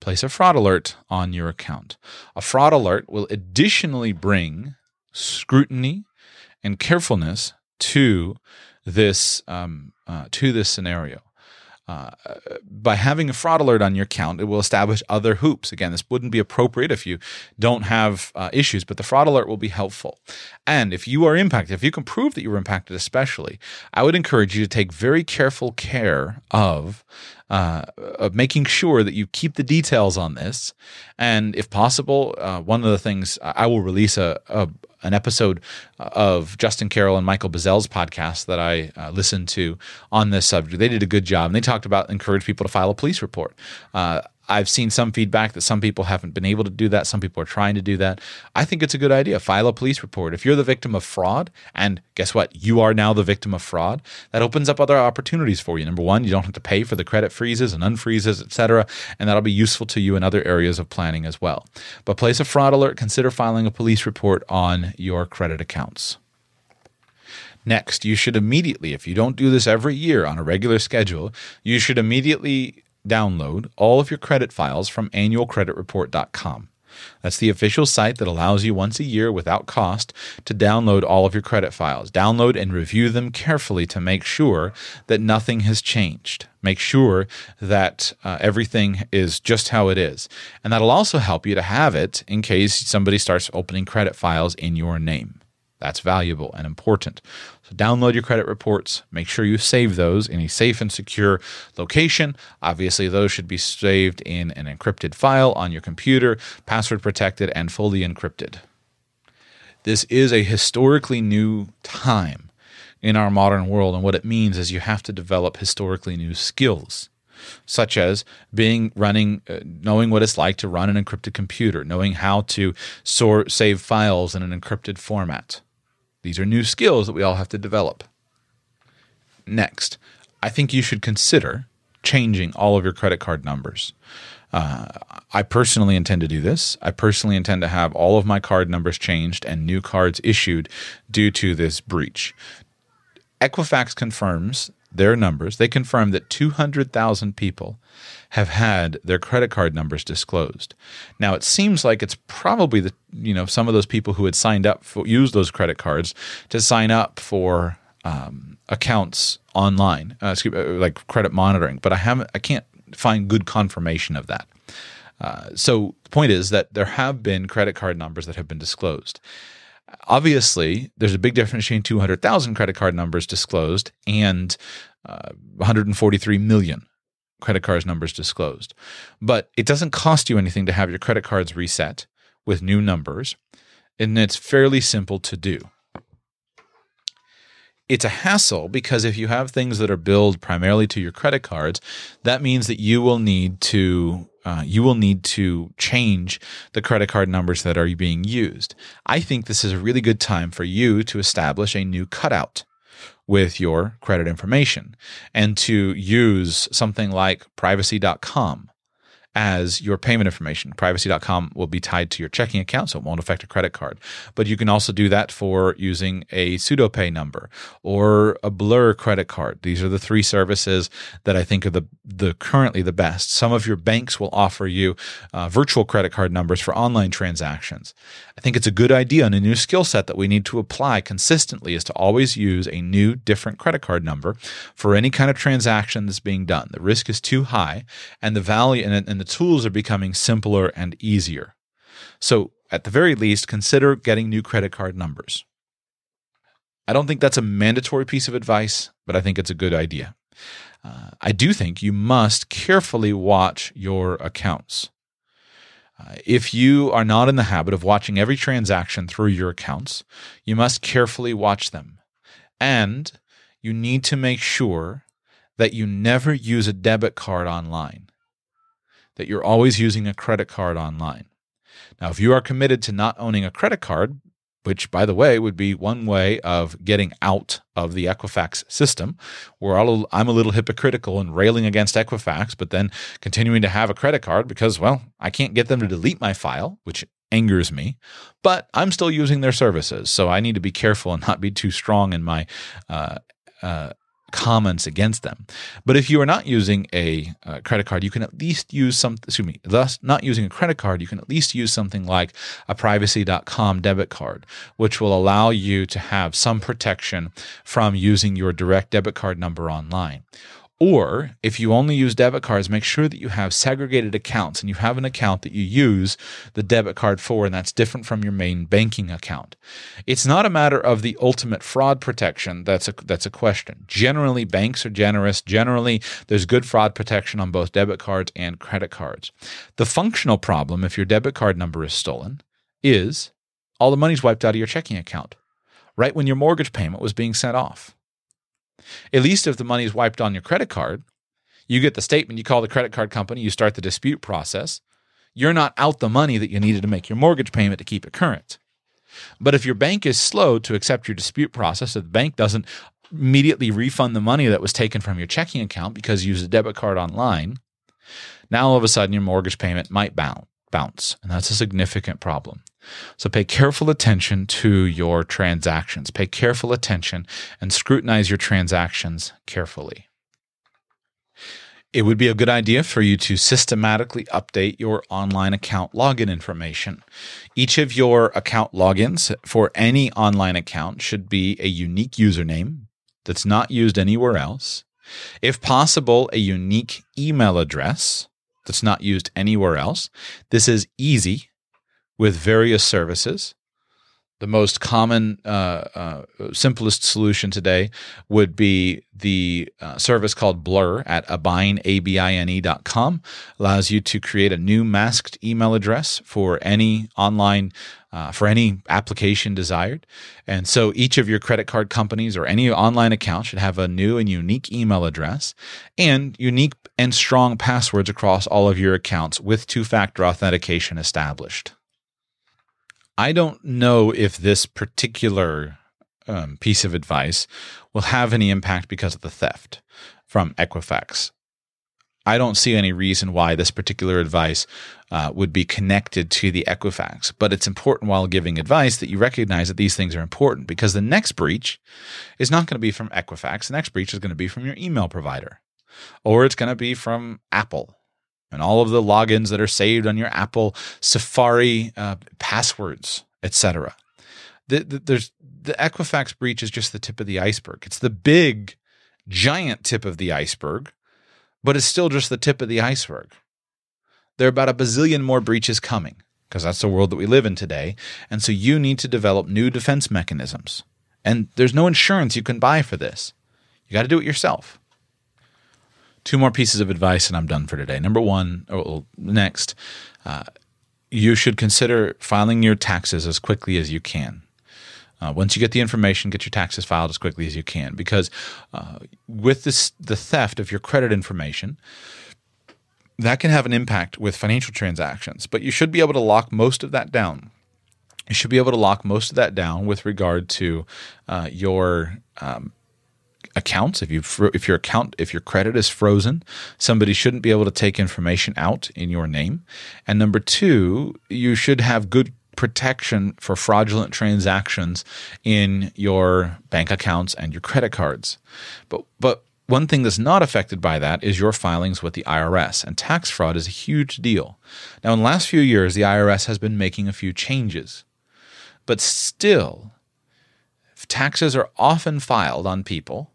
Place a fraud alert on your account. A fraud alert will additionally bring scrutiny and carefulness to this um, uh, to this scenario. Uh, by having a fraud alert on your account, it will establish other hoops. Again, this wouldn't be appropriate if you don't have uh, issues, but the fraud alert will be helpful. And if you are impacted, if you can prove that you were impacted, especially, I would encourage you to take very careful care of uh, of making sure that you keep the details on this. And if possible, uh, one of the things I will release a, a, an episode of Justin Carroll and Michael Bazzell's podcast that I uh, listened to on this subject. They did a good job, and they talked about encourage people to file a police report. Uh, I've seen some feedback that some people haven't been able to do that. Some people are trying to do that. I think it's a good idea. File a police report. If you're the victim of fraud, and guess what? You are now the victim of fraud, that opens up other opportunities for you. Number one, you don't have to pay for the credit freezes and unfreezes, etc. And that'll be useful to you in other areas of planning as well. But place a fraud alert, consider filing a police report on your credit accounts. Next, you should immediately, if you don't do this every year on a regular schedule, you should immediately download all of your credit files from annualcreditreport.com. That's the official site that allows you once a year without cost to download all of your credit files. Download and review them carefully to make sure that nothing has changed. Make sure that uh, everything is just how it is. And that'll also help you to have it in case somebody starts opening credit files in your name. That's valuable and important. So download your credit reports. Make sure you save those in a safe and secure location. Obviously, those should be saved in an encrypted file on your computer, password protected, and fully encrypted. This is a historically new time in our modern world, and what it means is you have to develop historically new skills such as being running uh, knowing what it's like to run an encrypted computer knowing how to sort save files in an encrypted format these are new skills that we all have to develop. Next, I think you should consider changing all of your credit card numbers. Uh, I personally intend to do this. I personally intend to have all of my card numbers changed and new cards issued due to this breach. Equifax confirms their numbers. They confirm that 200,000 people have had their credit card numbers disclosed. Now it seems like it's probably the you know some of those people who had signed up for use those credit cards to sign up for um, accounts online, uh, excuse, uh, like credit monitoring. But I haven't, I can't find good confirmation of that. Uh, so the point is that there have been credit card numbers that have been disclosed. Obviously, there's a big difference between 200,000 credit card numbers disclosed and uh, 143 million credit cards numbers disclosed. But it doesn't cost you anything to have your credit cards reset with new numbers, and it's fairly simple to do. It's a hassle because if you have things that are billed primarily to your credit cards, that means that you will need to uh, you will need to change the credit card numbers that are being used. I think this is a really good time for you to establish a new cutout with your credit information and to use something like privacy.com as your payment information. Privacy.com will be tied to your checking account, so it won't affect a credit card. But you can also do that for using a pseudopay number or a blur credit card. These are the three services that I think are the, the currently the best. Some of your banks will offer you uh, virtual credit card numbers for online transactions. I think it's a good idea and a new skill set that we need to apply consistently is to always use a new, different credit card number for any kind of transaction that's being done. The risk is too high, and the value and, and the tools are becoming simpler and easier. So, at the very least, consider getting new credit card numbers. I don't think that's a mandatory piece of advice, but I think it's a good idea. Uh, I do think you must carefully watch your accounts. Uh, if you are not in the habit of watching every transaction through your accounts, you must carefully watch them. And you need to make sure that you never use a debit card online, that you're always using a credit card online. Now, if you are committed to not owning a credit card, which, by the way, would be one way of getting out of the Equifax system. Where I'm a little hypocritical and railing against Equifax, but then continuing to have a credit card because, well, I can't get them to delete my file, which angers me, but I'm still using their services. So I need to be careful and not be too strong in my uh, uh, comments against them. But if you are not using a uh, credit card, you can at least use some, excuse me, thus not using a credit card, you can at least use something like a privacy.com debit card, which will allow you to have some protection from using your direct debit card number online. Or if you only use debit cards, make sure that you have segregated accounts and you have an account that you use the debit card for, and that's different from your main banking account. It's not a matter of the ultimate fraud protection. That's a, that's a question. Generally, banks are generous. Generally, there's good fraud protection on both debit cards and credit cards. The functional problem, if your debit card number is stolen, is all the money's wiped out of your checking account right when your mortgage payment was being sent off. At least if the money is wiped on your credit card, you get the statement, you call the credit card company, you start the dispute process. You're not out the money that you needed to make your mortgage payment to keep it current. But if your bank is slow to accept your dispute process, if the bank doesn't immediately refund the money that was taken from your checking account because you used a debit card online, now all of a sudden your mortgage payment might bounce. And that's a significant problem. So pay careful attention to your transactions. Pay careful attention and scrutinize your transactions carefully. It would be a good idea for you to systematically update your online account login information. Each of your account logins for any online account should be a unique username that's not used anywhere else. If possible, a unique email address that's not used anywhere else. This is easy with various services. The most common, uh, uh, simplest solution today would be the uh, service called Blur at abine, A-B-I-N-E.com. Allows you to create a new masked email address for any online, uh, for any application desired. And so each of your credit card companies or any online account should have a new and unique email address and unique and strong passwords across all of your accounts with two factor authentication established. I don't know if this particular um, piece of advice will have any impact because of the theft from Equifax. I don't see any reason why this particular advice uh, would be connected to the Equifax. But it's important while giving advice that you recognize that these things are important because the next breach is not going to be from Equifax. The next breach is going to be from your email provider, or it's going to be from Apple and all of the logins that are saved on your Apple Safari uh, passwords, etc. The, the, there's the Equifax breach is just the tip of the iceberg. It's the big, giant tip of the iceberg, but it's still just the tip of the iceberg. There are about a bazillion more breaches coming because that's the world that we live in today. And so you need to develop new defense mechanisms. And there's no insurance you can buy for this. You got to do it yourself. Two more pieces of advice, and I'm done for today. Number one, or next, uh, you should consider filing your taxes as quickly as you can. Uh, once you get the information, get your taxes filed as quickly as you can, because uh, with this, the theft of your credit information, that can have an impact with financial transactions. But you should be able to lock most of that down. You should be able to lock most of that down with regard to uh, your um, accounts if you if your account if your credit is frozen somebody shouldn't be able to take information out in your name. And number 2 you should have good protection for fraudulent transactions in your bank accounts and your credit cards. But but one thing that's not affected by that is your filings with the IRS, and tax fraud is a huge deal. Now, in the last few years, the IRS has been making a few changes, but still, taxes are often filed on people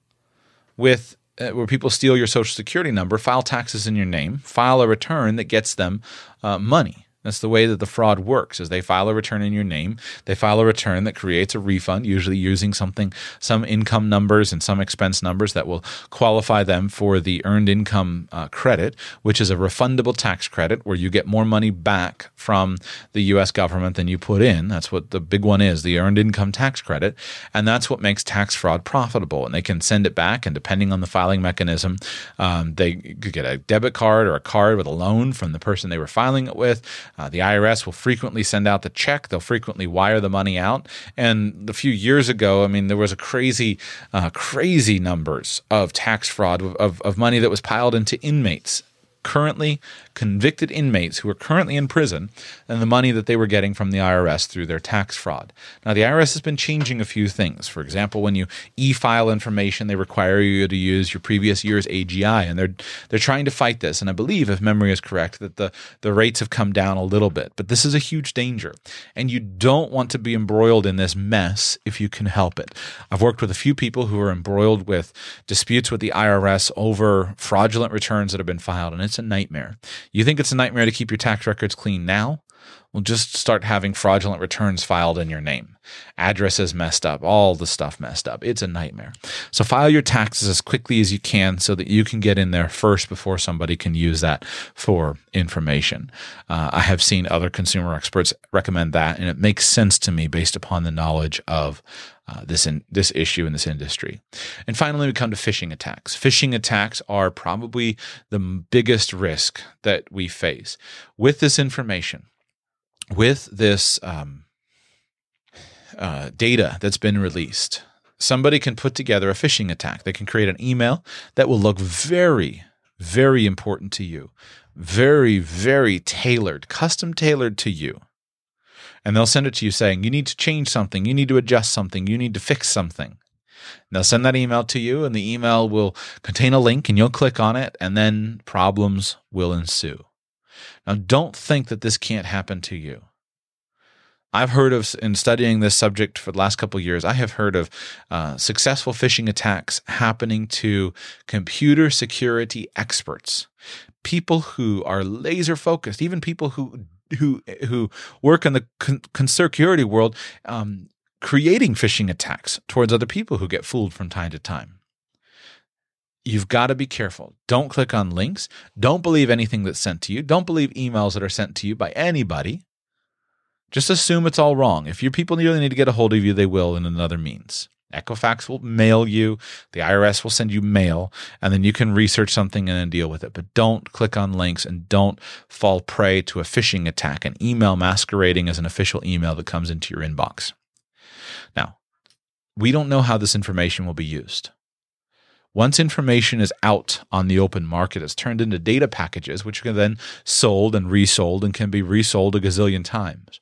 with uh, where people steal your social security number, file taxes in your name, file a return that gets them uh, money. That's the way that the fraud works is they file a return in your name. They file a return that creates a refund, usually using something, some income numbers and some expense numbers that will qualify them for the earned income uh, credit, which is a refundable tax credit where you get more money back from the U.S. government than you put in. That's what the big one is, the earned income tax credit. And that's what makes tax fraud profitable. And they can send it back, and depending on the filing mechanism, um, they could get a debit card or a card with a loan from the person they were filing it with. Uh, the IRS will frequently send out the check. They'll frequently wire the money out. And a few years ago, I mean, there was a crazy, uh, crazy numbers of tax fraud of, of money that was piled into inmates currently convicted inmates who are currently in prison and the money that they were getting from the IRS through their tax fraud. Now, the IRS has been changing a few things. For example, when you e-file information, they require you to use your previous year's AGI, and they're they're trying to fight this. And I believe, if memory is correct, that the the rates have come down a little bit. But this is a huge danger, and you don't want to be embroiled in this mess if you can help it. I've worked with a few people who are embroiled with disputes with the IRS over fraudulent returns that have been filed, and it's a nightmare. You think it's a nightmare to keep your tax records clean now? Well, just start having fraudulent returns filed in your name. Addresses messed up, all the stuff messed up. It's a nightmare. So file your taxes as quickly as you can so that you can get in there first before somebody can use that for information. Uh, I have seen other consumer experts recommend that, and it makes sense to me based upon the knowledge of uh, this in, this issue in this industry. And finally, we come to phishing attacks. Phishing attacks are probably the biggest risk that we face with this information, with this um, uh, data that's been released. Somebody can put together a phishing attack. They can create an email that will look very, very important to you, very, very tailored, custom tailored to you and they'll send it to you saying, you need to change something, you need to adjust something, you need to fix something. And they'll send that email to you, and the email will contain a link, and you'll click on it, and then problems will ensue. Now, don't think that this can't happen to you. I've heard of, in studying this subject for the last couple years, I have heard of uh, successful phishing attacks happening to computer security experts, people who are laser focused, even people who who who work in the con- world, um, creating phishing attacks towards other people who get fooled from time to time. You've got to be careful. Don't click on links. Don't believe anything that's sent to you. Don't believe emails that are sent to you by anybody. Just assume it's all wrong. If your people really need to get a hold of you, they will in another means. Equifax will mail you, the IRS will send you mail, and then you can research something and then deal with it. But don't click on links and don't fall prey to a phishing attack, an email masquerading as an official email that comes into your inbox. Now, we don't know how this information will be used. Once information is out on the open market, it's turned into data packages, which are then sold and resold and can be resold a gazillion times.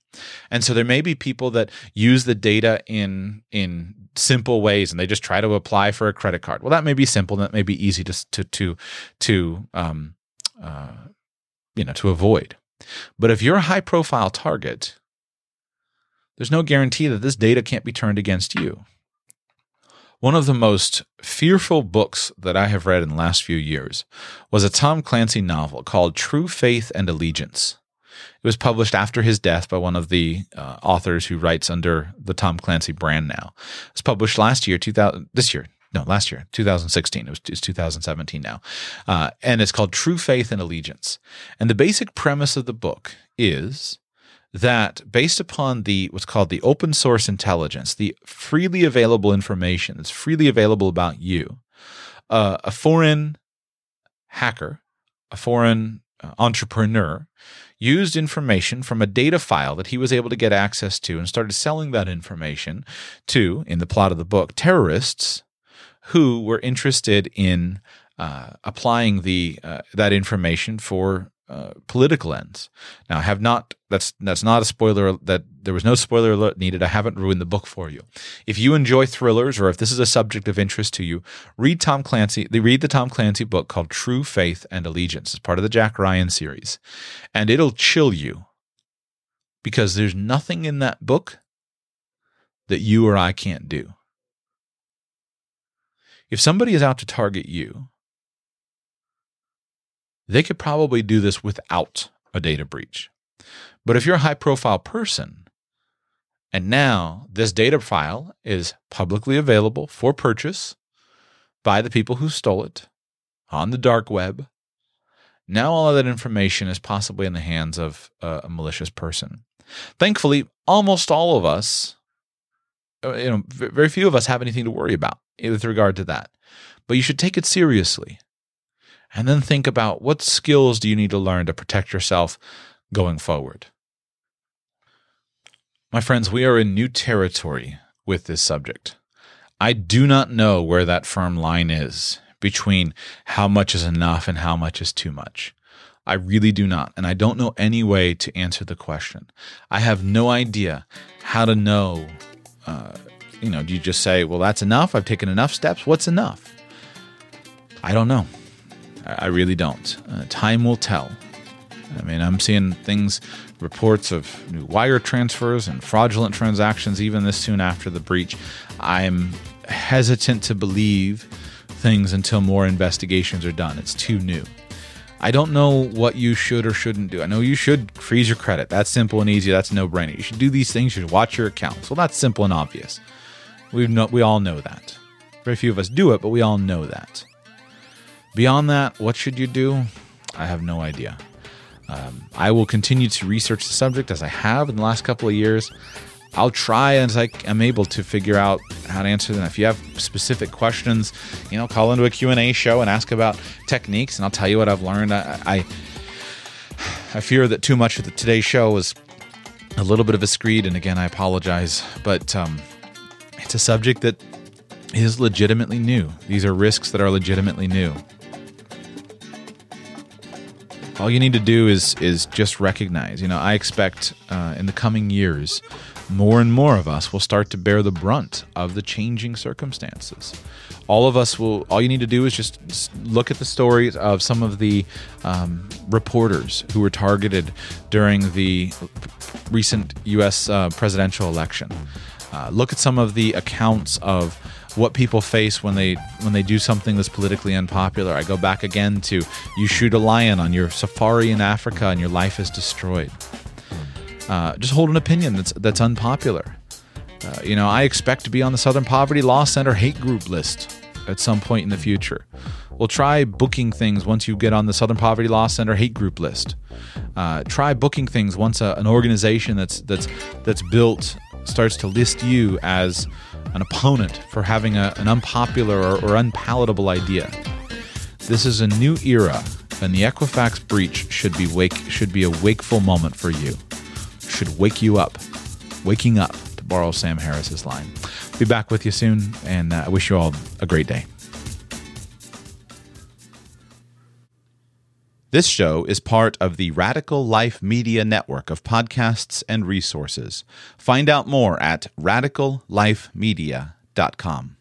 And so there may be people that use the data in in simple ways and they just try to apply for a credit card. Well, that may be simple. That may be easy to to to to um, uh, you know to avoid. But if you're a high profile target, there's no guarantee that this data can't be turned against you. One of the most fearful books that I have read in the last few years was a Tom Clancy novel called True Faith and Allegiance. It was published after his death by one of the uh, authors who writes under the Tom Clancy brand now. It was published last year, 2000, this year, no, last year, 2016. It was it's 2017 now. Uh, and it's called True Faith and Allegiance. And the basic premise of the book is that based upon the what's called the open source intelligence, the freely available information that's freely available about you, uh, a foreign hacker, a foreign uh, entrepreneur used information from a data file that he was able to get access to and started selling that information to, in the plot of the book, terrorists who were interested in uh, applying the uh, that information for uh, political ends. Now, I have not. That's that's not a spoiler. That there was no spoiler alert needed. I haven't ruined the book for you. If you enjoy thrillers, or if this is a subject of interest to you, read Tom Clancy. Read the Tom Clancy book called True Faith and Allegiance. It's part of the Jack Ryan series, and it'll chill you because there's nothing in that book that you or I can't do. If somebody is out to target you, they could probably do this without a data breach. But if you're a high profile person, and now this data file is publicly available for purchase by the people who stole it on the dark web, now all of that information is possibly in the hands of a malicious person. Thankfully, almost all of us, uh, you know, very few of us have anything to worry about with regard to that. But you should take it seriously. And then think about what skills do you need to learn to protect yourself going forward. My friends, we are in new territory with this subject. I do not know where that firm line is between how much is enough and how much is too much. I really do not. And I don't know any way to answer the question. I have no idea how to know. Uh, you know, do you just say, well, that's enough? I've taken enough steps. What's enough? I don't know. I really don't. Uh, time will tell. I mean, I'm seeing things, reports of new wire transfers and fraudulent transactions even this soon after the breach. I'm hesitant to believe things until more investigations are done. It's too new. I don't know what you should or shouldn't do. I know you should freeze your credit. That's simple and easy. That's no brainer. You should do these things. You should watch your accounts. Well, that's simple and obvious. We know we all know that. Very few of us do it, but we all know that. Beyond that, what should you do? I have no idea. Um, I will continue to research the subject as I have in the last couple of years. I'll try as I am able to figure out how to answer them. If you have specific questions, you know, call into a Q&A show and ask about techniques and I'll tell you what I've learned. I I, I fear that too much of the today's show was a little bit of a screed and again I apologize, but um, it's a subject that is legitimately new. These are risks that are legitimately new. All you need to do is is just recognize. You know, I expect uh, in the coming years more and more of us will start to bear the brunt of the changing circumstances. All of us will, all you need to do is just look at the stories of some of the um, reporters who were targeted during the recent U.S. Uh, presidential election. Uh, look at some of the accounts of what people face when they when they do something that's politically unpopular. I go back again to you shoot a lion on your safari in Africa and your life is destroyed uh, just hold an opinion that's that's unpopular. Uh, you know, I expect to be on the Southern Poverty Law Center hate group list at some point in the future. Well, try booking things once you get on the Southern Poverty Law Center hate group list. Uh, try booking things once a, an organization that's that's that's built starts to list you as an opponent for having a, an unpopular or, or unpalatable idea. This is a new era, and the Equifax breach should be wake should be a wakeful moment for you should wake you up. Waking up, to borrow Sam Harris's line. Be back with you soon, and uh, I wish you all a great day. This show is part of the Radical Life Media Network of podcasts and resources. Find out more at radicallifemedia.com.